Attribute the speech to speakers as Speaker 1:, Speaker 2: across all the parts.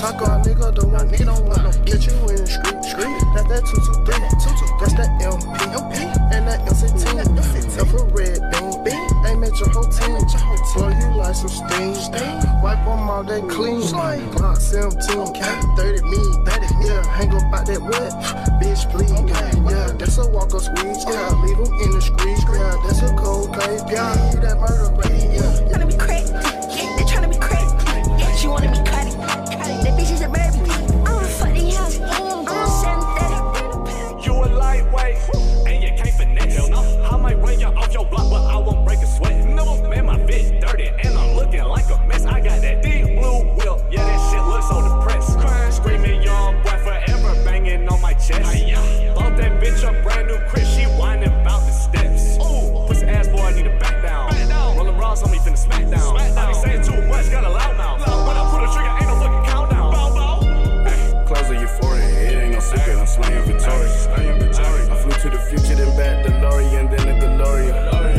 Speaker 1: taco. My nigga don't want, he don't want no get you in the street, street. That that two two three, two two. That's that MP, and that M16, M15. for red bean, bean. Aim at your whole team, blow you like some steam. Wipe them all they clean. Glock 17, 30 me, 30 me. Yeah, hang up out that wet, bitch please. Yeah, that's a walk of squeeze. Yeah, leave them in the streets. Yeah, that's a cold case. Yeah, you that murder rate. Yeah.
Speaker 2: Tryna be crazy,
Speaker 3: to the
Speaker 4: future, then back DeLorean, then the DeLorean.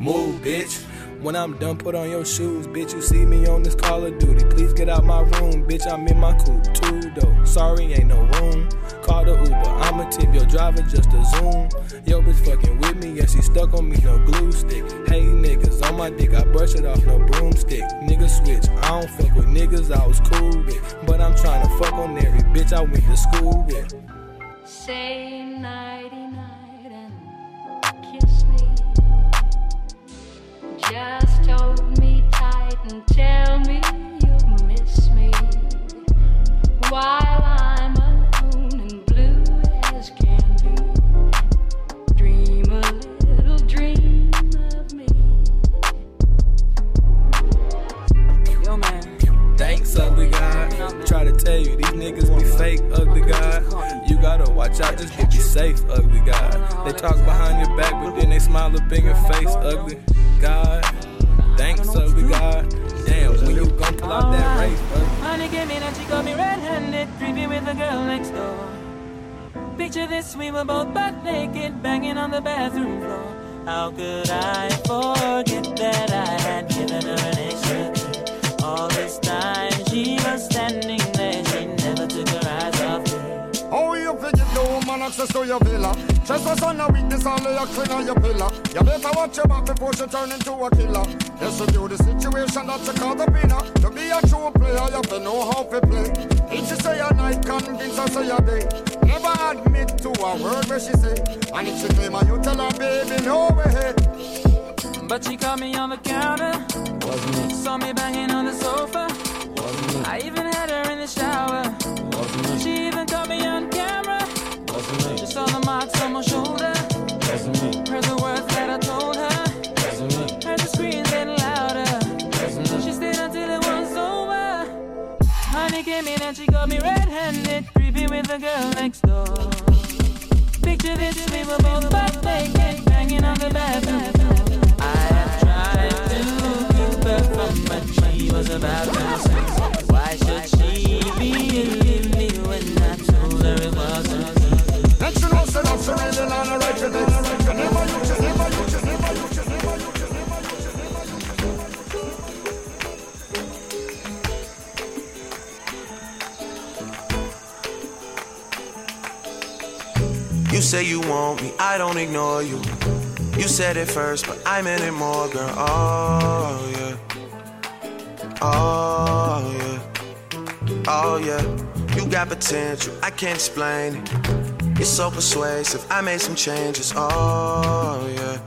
Speaker 5: Move, bitch. When I'm done, put on your shoes, bitch. You see me on this Call of Duty. Please get out my room, bitch. I'm in my coupe too, though. Sorry, ain't no room. Call the Uber. I'ma tip your driver just a zoom. Yo, bitch fucking with me, yeah, she stuck on me, no glue stick. Hey, niggas, on my dick, I brush it off, no broomstick. Nigga switch, I don't fuck with niggas I was cool with. But I'm trying to fuck on every bitch I went to school with.
Speaker 6: Say nighty night tell you,
Speaker 5: these niggas be fake, ugly God. You gotta watch out, just to be safe, ugly God. They talk behind your back, but then they smile up in your face, ugly God. Thanks, ugly God. Damn, when you gon' pull out that race, ugly
Speaker 7: Honey came in and she got me red-handed, creepy with the girl next door. Picture this, we were both butt naked, banging on the bathroom floor. How could I forget that I had given her an extra key? All this time
Speaker 8: access to your villa? Trespass on a weakness, all of your clean on your pillar. You better watch your back before she turn into a killer. Yes, you do the situation that you call the winner. To be a true player, you have to know how to play. If she say a night, convince her say a day. Never admit to a word where she say. And if she claim her, you tell her, baby, no way.
Speaker 7: But she caught me on the counter, Wasn't me. saw me banging on the sofa. I even had her in the shower.
Speaker 9: With the girl next door. Picture this, we were both butt naked, banging on the bathroom. I have tried to keep her from what she was about to say. Why should she believe me when I told her it wasn't?
Speaker 8: Never
Speaker 10: say you want me, I don't ignore you. You said it first, but I meant it more, girl. Oh, yeah. Oh, yeah. Oh, yeah. You got potential, I can't explain it. It's so persuasive, I made some changes. Oh, yeah.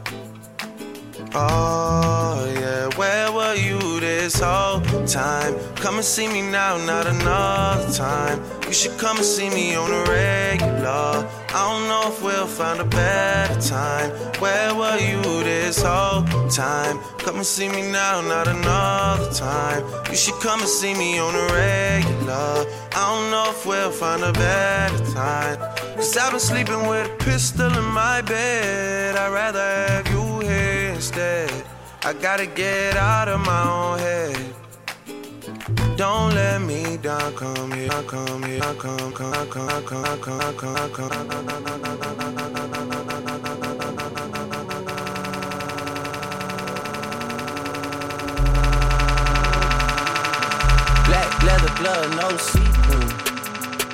Speaker 10: Oh, yeah. Where were you this whole time? Come and see me now, not another time. You should come and see me on the regular. I don't know if we'll find a better time. Where were you this whole time? Come and see me now, not another time. You should come and see me on the regular. I don't know if we'll find a better time. Cause I've been sleeping with a pistol in my bed. I'd rather have you here instead. I gotta get out of my own head. Don't let me down, come here, come here, come, come, come, come, come, come, come.
Speaker 11: Black leather glove, no sequin.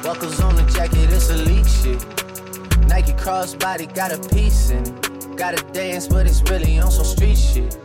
Speaker 11: Buckles on the jacket, it's elite shit. Nike crossbody got a piece in it. Gotta dance, but it's really on some street shit.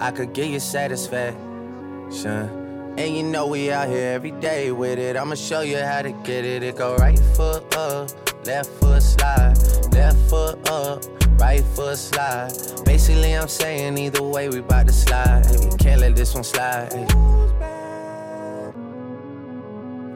Speaker 11: I could get you satisfaction. And you know we out here every day with it. I'ma show you how to get it. It go right foot up, left foot slide, left foot up, right foot slide. Basically, I'm saying either way we bout to slide. Hey, can't let this one slide. Hey.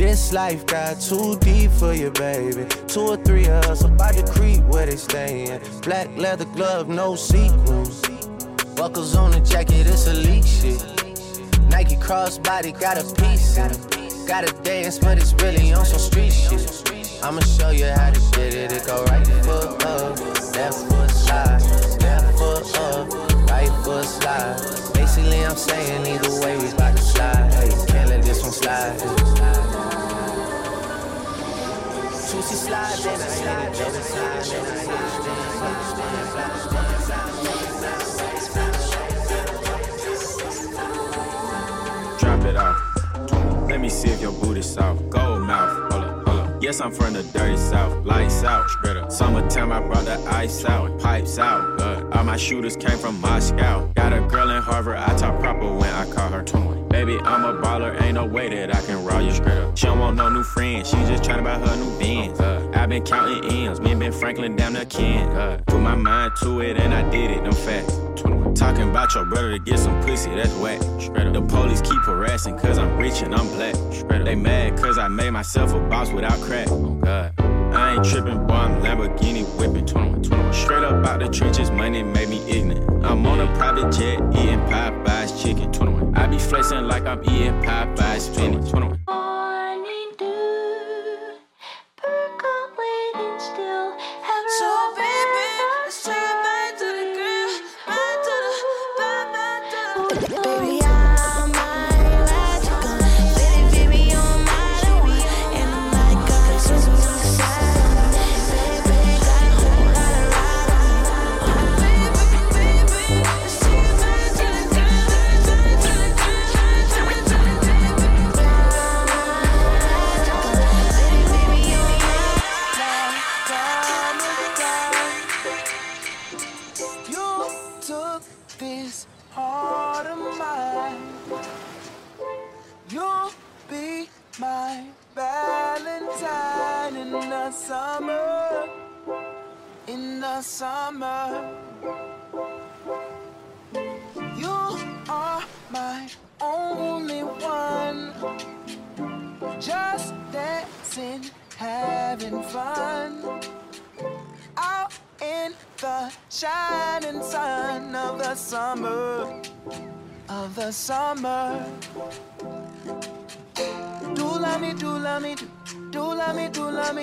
Speaker 11: This life got too deep for you, baby. Two or three of us about to creep where they stayin'. Black leather glove, no sequins. Buckles on the jacket, it's elite shit. Nike crossbody got a piece in it. Gotta dance, but it's really on some street shit. I'ma show you how to get it. It go right foot up, left foot slide, left foot up, right foot slide. Basically, I'm saying either way we bout to slide. Hey, can't let this one slide. Juicy slide, then I hit it, then I slide, then I hit it, then I slide, then I
Speaker 12: Drop it off. Let me see if your booty soft. Gold mouth. Hold up, hold up. Yes, I'm from the dirty south. Lights out. Straight up. Summertime, I brought the ice out. Pipes out. Good. All my shooters came from Moscow. Got a girl in Harvard. I talk proper when I call her 21. Baby, I'm a baller. Ain't no way that I can raw you straight up. She don't want no new friends. She just tryna buy her new Benz. Uh. i been counting M's. Me and Ben Franklin down the Ken. Uh. Put my mind to it and I did it. Them facts. 21. Talking about your brother to get some pussy, that's whack. The police keep harassing cause I'm rich and I'm black. They mad cause I made myself a boss without crack. Oh god. I ain't tripping, boy, I'm Lamborghini whipping 21, 21. Straight up out the trenches, money made me ignorant. I'm on a private jet, eating Popeye's chicken 21. I be flexing like I'm eating Popeye's spinach 21.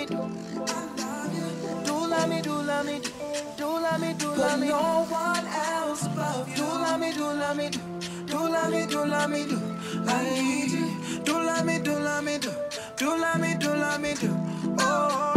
Speaker 13: Do love me, do. Do love me, do love me, do, do love me, do love me. no one else above you. Do love me, do love me, do, do love me, do love me, do. I need you. Do love me, do love me, do, do love me, do love me, do. Oh.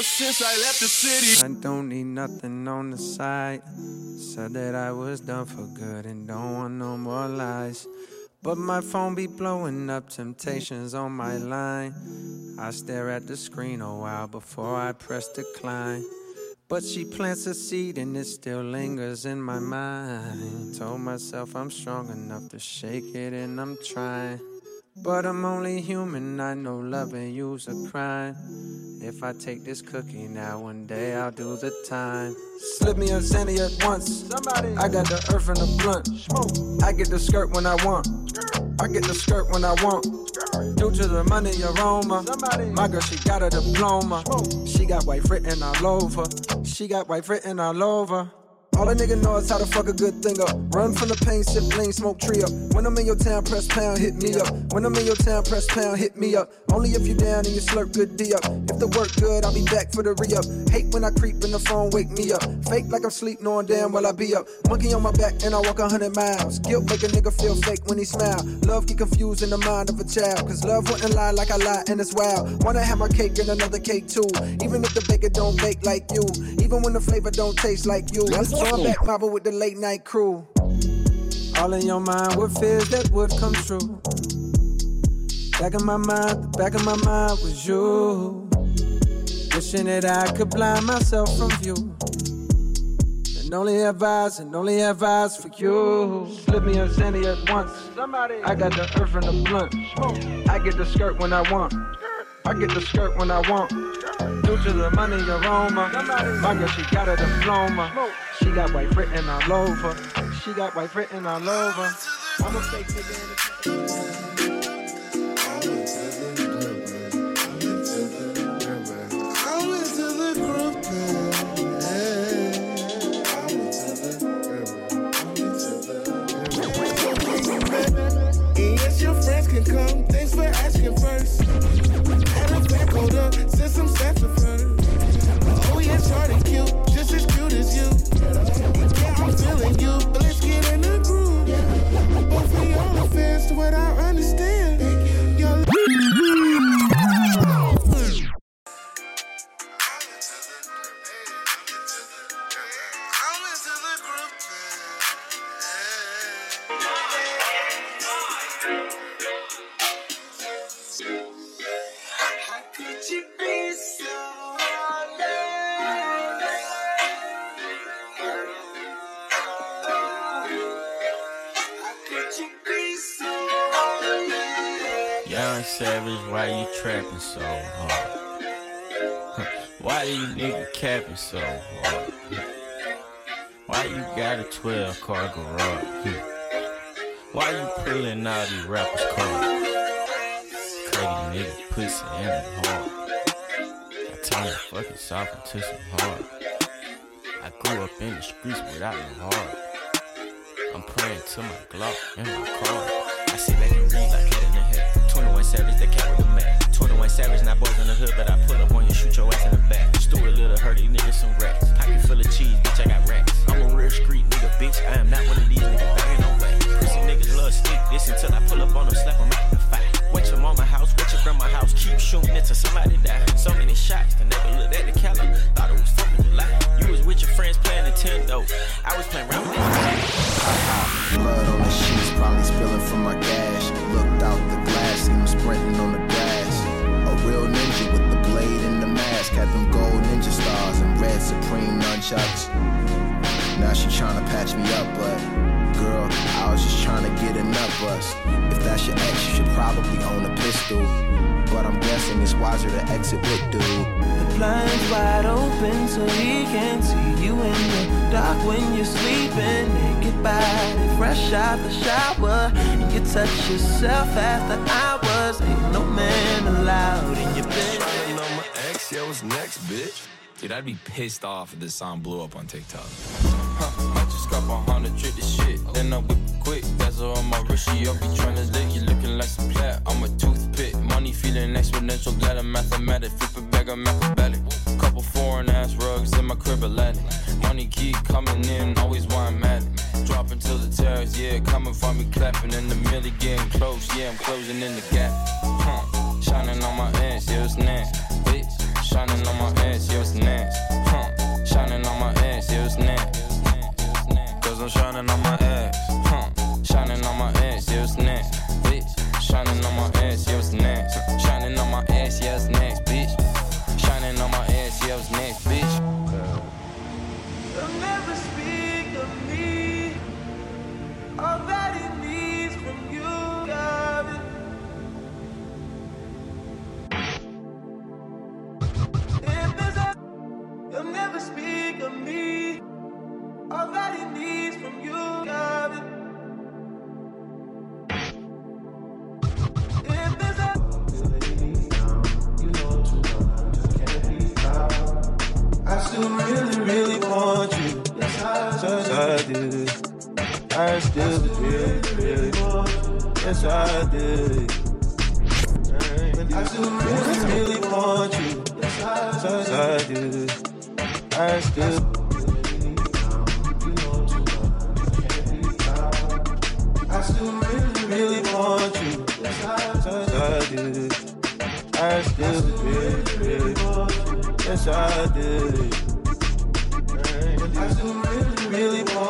Speaker 10: Ever since I left the city.
Speaker 14: I don't need nothing on the side. Said that I was done for good and don't want no more lies. But my phone be blowing up temptations on my line. I stare at the screen a while before I press decline. But she plants a seed and it still lingers in my mind. Told myself I'm strong enough to shake it and I'm trying. But I'm only human, I know loving you's a crime. If I take this cookie now, one day I'll do the time. Slip me a Sandy at once. Somebody. I got the earth and the blunt. I get the skirt when I want. I get the skirt when I want. Due to the money aroma. My girl, she got a diploma. She got white written all over. She got white written all over. All a nigga know is how to fuck a good thing up. Run from the pain, sip lean, smoke tree up. When I'm in your town, press pound, hit me up. When I'm in your town, press pound, hit me up. Only if you down and you slurp good D up. If the work good, I'll be back for the re up. Hate when I creep in the phone, wake me up. Fake like I'm sleep, knowing damn well I be up. Monkey on my back and I walk a hundred miles. Guilt make a nigga feel fake when he smile. Love get confused in the mind of a child. Cause love wouldn't lie like I lie and it's wild. Wanna have my cake and another cake too. Even if the baker don't bake like you. Even when the flavor don't taste like you. So I'm back mobbing with the late night crew. All in your mind with fears that would come true. Back in my mind, the back of my mind was you. Wishing that I could blind myself from view. And only have eyes, and only have eyes for you. Slip me a Sandy at once. I got the earth and the blunt. I get the skirt when I want. I get the skirt when I want. Due to the money aroma. My girl, she got a diploma. She got white written all over. She got white written all over. I'm a fake nigga
Speaker 15: a
Speaker 16: 12 car garage? Why you pulling all these rappers' cars? Crazy nigga pussy and them hard. I turn the fucking soft into some hard. I grew up in the streets without no heart. I'm praying to my Glock and my car. I sit back and read like head in the head. 21 Savage, the cat with the mat. 21 Savage, not boys in the hood, but I pull up on you, shoot your ass in the back. Stuart Little hurt these niggas some rats. Pocket full of cheese, bitch, I got racks. I'm real street nigga, bitch. I am not one of these niggas banging on wax. Pussy niggas love stick this until I pull up on them, slap them out the fight. Wet your mama house, wet your grandma house, keep shooting it till somebody die. So many shots, the nigga looked at the calendar, thought it was 4th of July. You was with your friends playing Nintendo. I was playing around with.
Speaker 17: Blood on the sheets, probably spilling from my gash. Looked out the glass, seen him sprinting on the grass. A real ninja with the blade and the mask. Had them gold ninja stars and red supreme nunchucks. Now she tryna patch me up, but girl, I was just tryna get a nut bust. If that's your ex, you should probably own a pistol. But I'm guessing it's wiser to exit with dude.
Speaker 18: The blinds wide open so he can see you in the dark when you're sleeping. Naked body, fresh out the shower. And you touch yourself after hours. Ain't no man allowed in your bed.
Speaker 19: Trying on my ex, yeah, what's next, bitch? Dude, I'd be pissed off if this song blew up on TikTok.
Speaker 20: Huh, I just got a hundred this shit. Then I whip quick. That's all on my wrist. Up be trying to lick. You looking like some plat. I'm a toothpick. Money feeling exponential. Glad I'm mathematic. Flip it back, I'm. Couple foreign ass rugs in my crib Aladdin. Money keep coming in, always why I'm at. Dropping till the terrace, yeah, coming for me, clapping in the middle, getting close, yeah, I'm closing in the gap. Huh, shining on my ass, yeah, it's nasty,
Speaker 18: I still you. Yes, I do. I still really, really want you. Yes, I do. I still. I still really, really want you. Yes, I do. I still really, really want you. Yes, I do. I still really, really want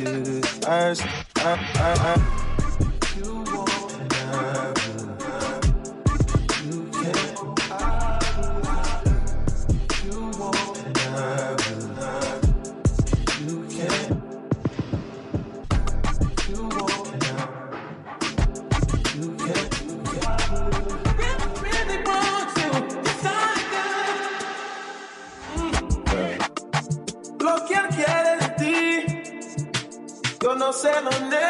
Speaker 18: I do. I, I, I, I. ti,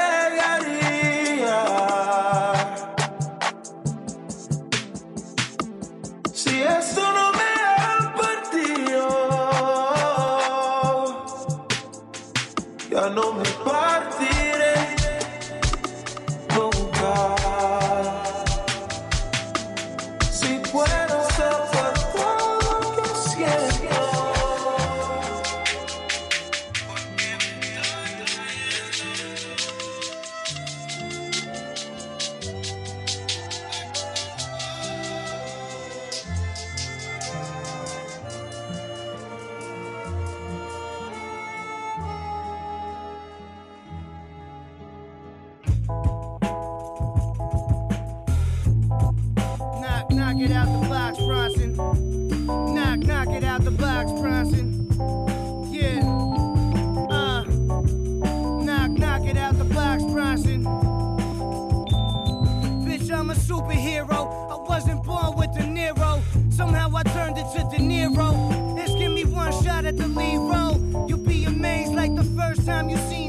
Speaker 18: knock it out the box, Bronson. Knock, knock it out the box, Bronson. Yeah. Uh. Knock, knock it out the box, Bronson. Bitch, I'm a superhero. I wasn't born with De Niro. Somehow I turned into De Niro. Just give me
Speaker 13: one shot at the lead role. You'll be amazed like the first time you see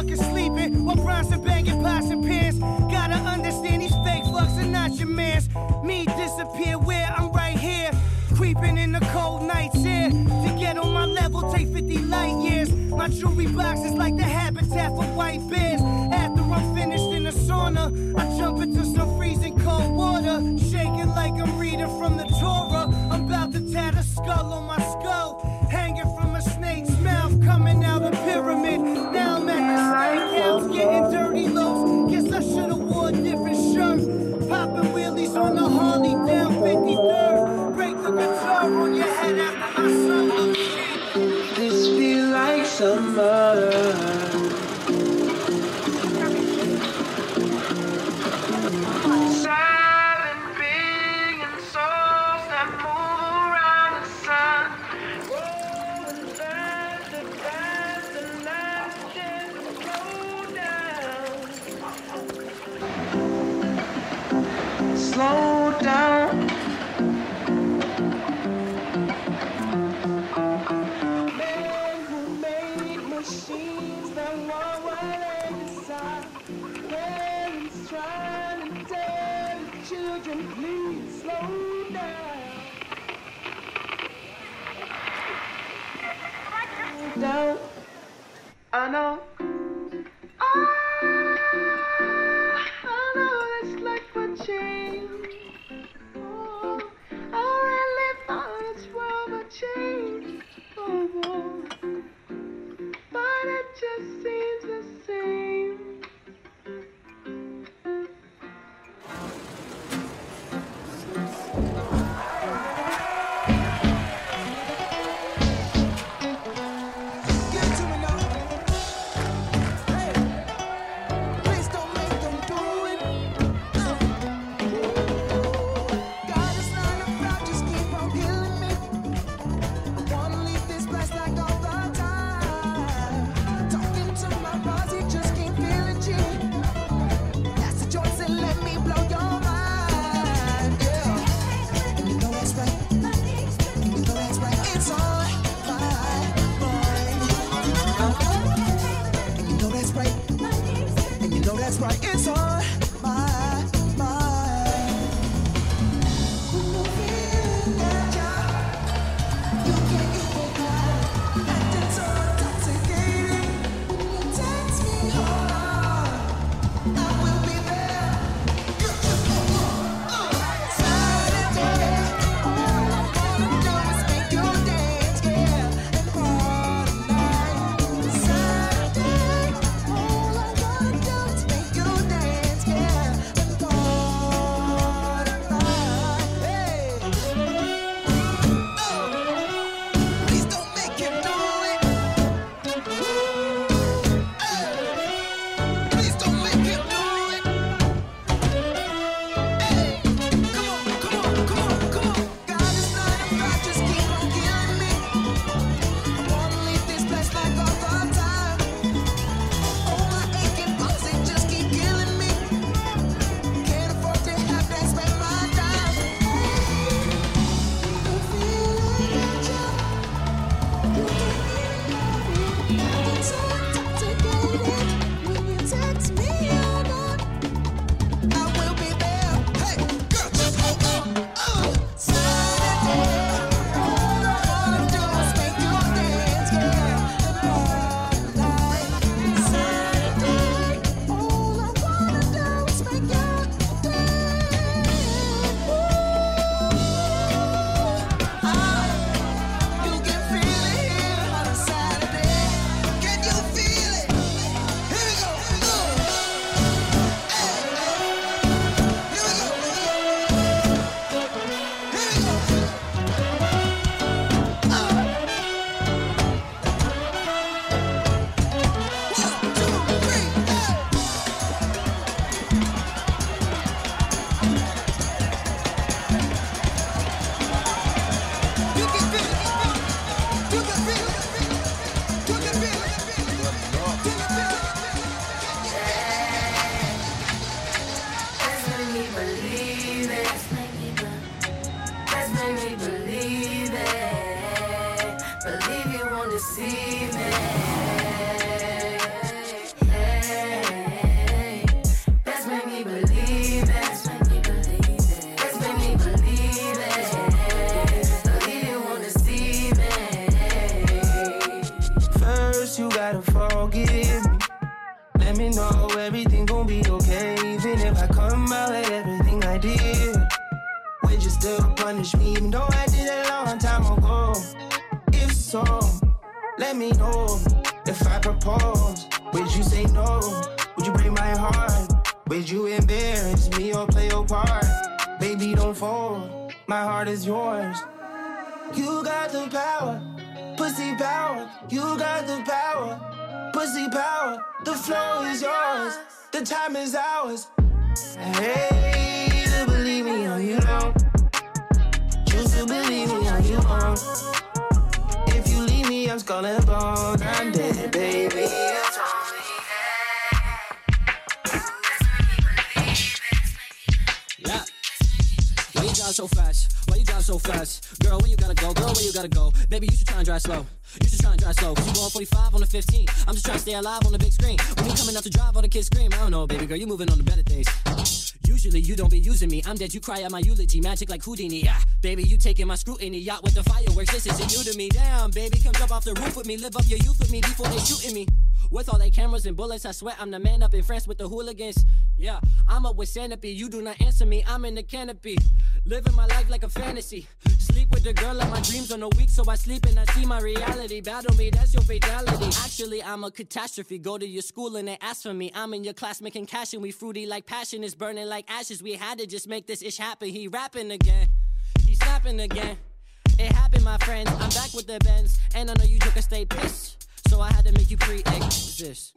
Speaker 13: fucking sleeping while Bronson banging pots and pans. Gotta understand these fake fucks are not your mans. Me disappear where I'm right here, creeping in the cold nights here. To get on my level, take 50 light years. My jewelry box is like the habitat for white bears. After I'm finished in the sauna, I jump into some freezing cold water, shaking like I'm reading from the Torah. I'm about to tat a skull on my
Speaker 7: me know.
Speaker 11: If I propose, would you say no? Would you break my heart? Would you embarrass me or play your part? Baby, don't fold. My heart is yours. You got the power, pussy power. You got the power, pussy power. The flow is yours, the time is ours. Hey, to believe me or you don't. Choose to believe me or you won't. I'm skull and bone. I'm dead, baby.
Speaker 21: Yeah. Why you drive so fast? Why you drive so fast? Girl, where you gotta go? Girl, where you gotta go? Baby, you should try and drive slow. You should try and drive slow. Cause you going 45 on the 15. I'm just trying to stay alive on the big screen. When you coming out to drive, all the kids scream. I don't know, baby girl, you moving on to better things. Usually you don't be using me. I'm dead, you cry at my eulogy. Magic like Houdini. Yeah, baby, you taking my scrutiny. Yacht with the fireworks. This isn't new to me. Damn, baby, come jump off the roof with me. Live up your youth with me before they shooting me. With all they cameras and bullets, I swear I'm the man up in France with the hooligans. Yeah, I'm up with Sanopy. You do not answer me. I'm in the canopy. Living my life like a fantasy. Sleep with the girl of my dreams on the week, so I sleep and I see my reality. Battle me, that's your fatality. Actually, I'm a catastrophe. Go to your school and they ask for me. I'm in your class making cash and we fruity like passion is burning like ashes. We had to just make this ish happen. He rapping again. He snapping again. It happened, my friends. I'm back with the bends, and I know you took a stay pissed. So I had to make you pre-exist.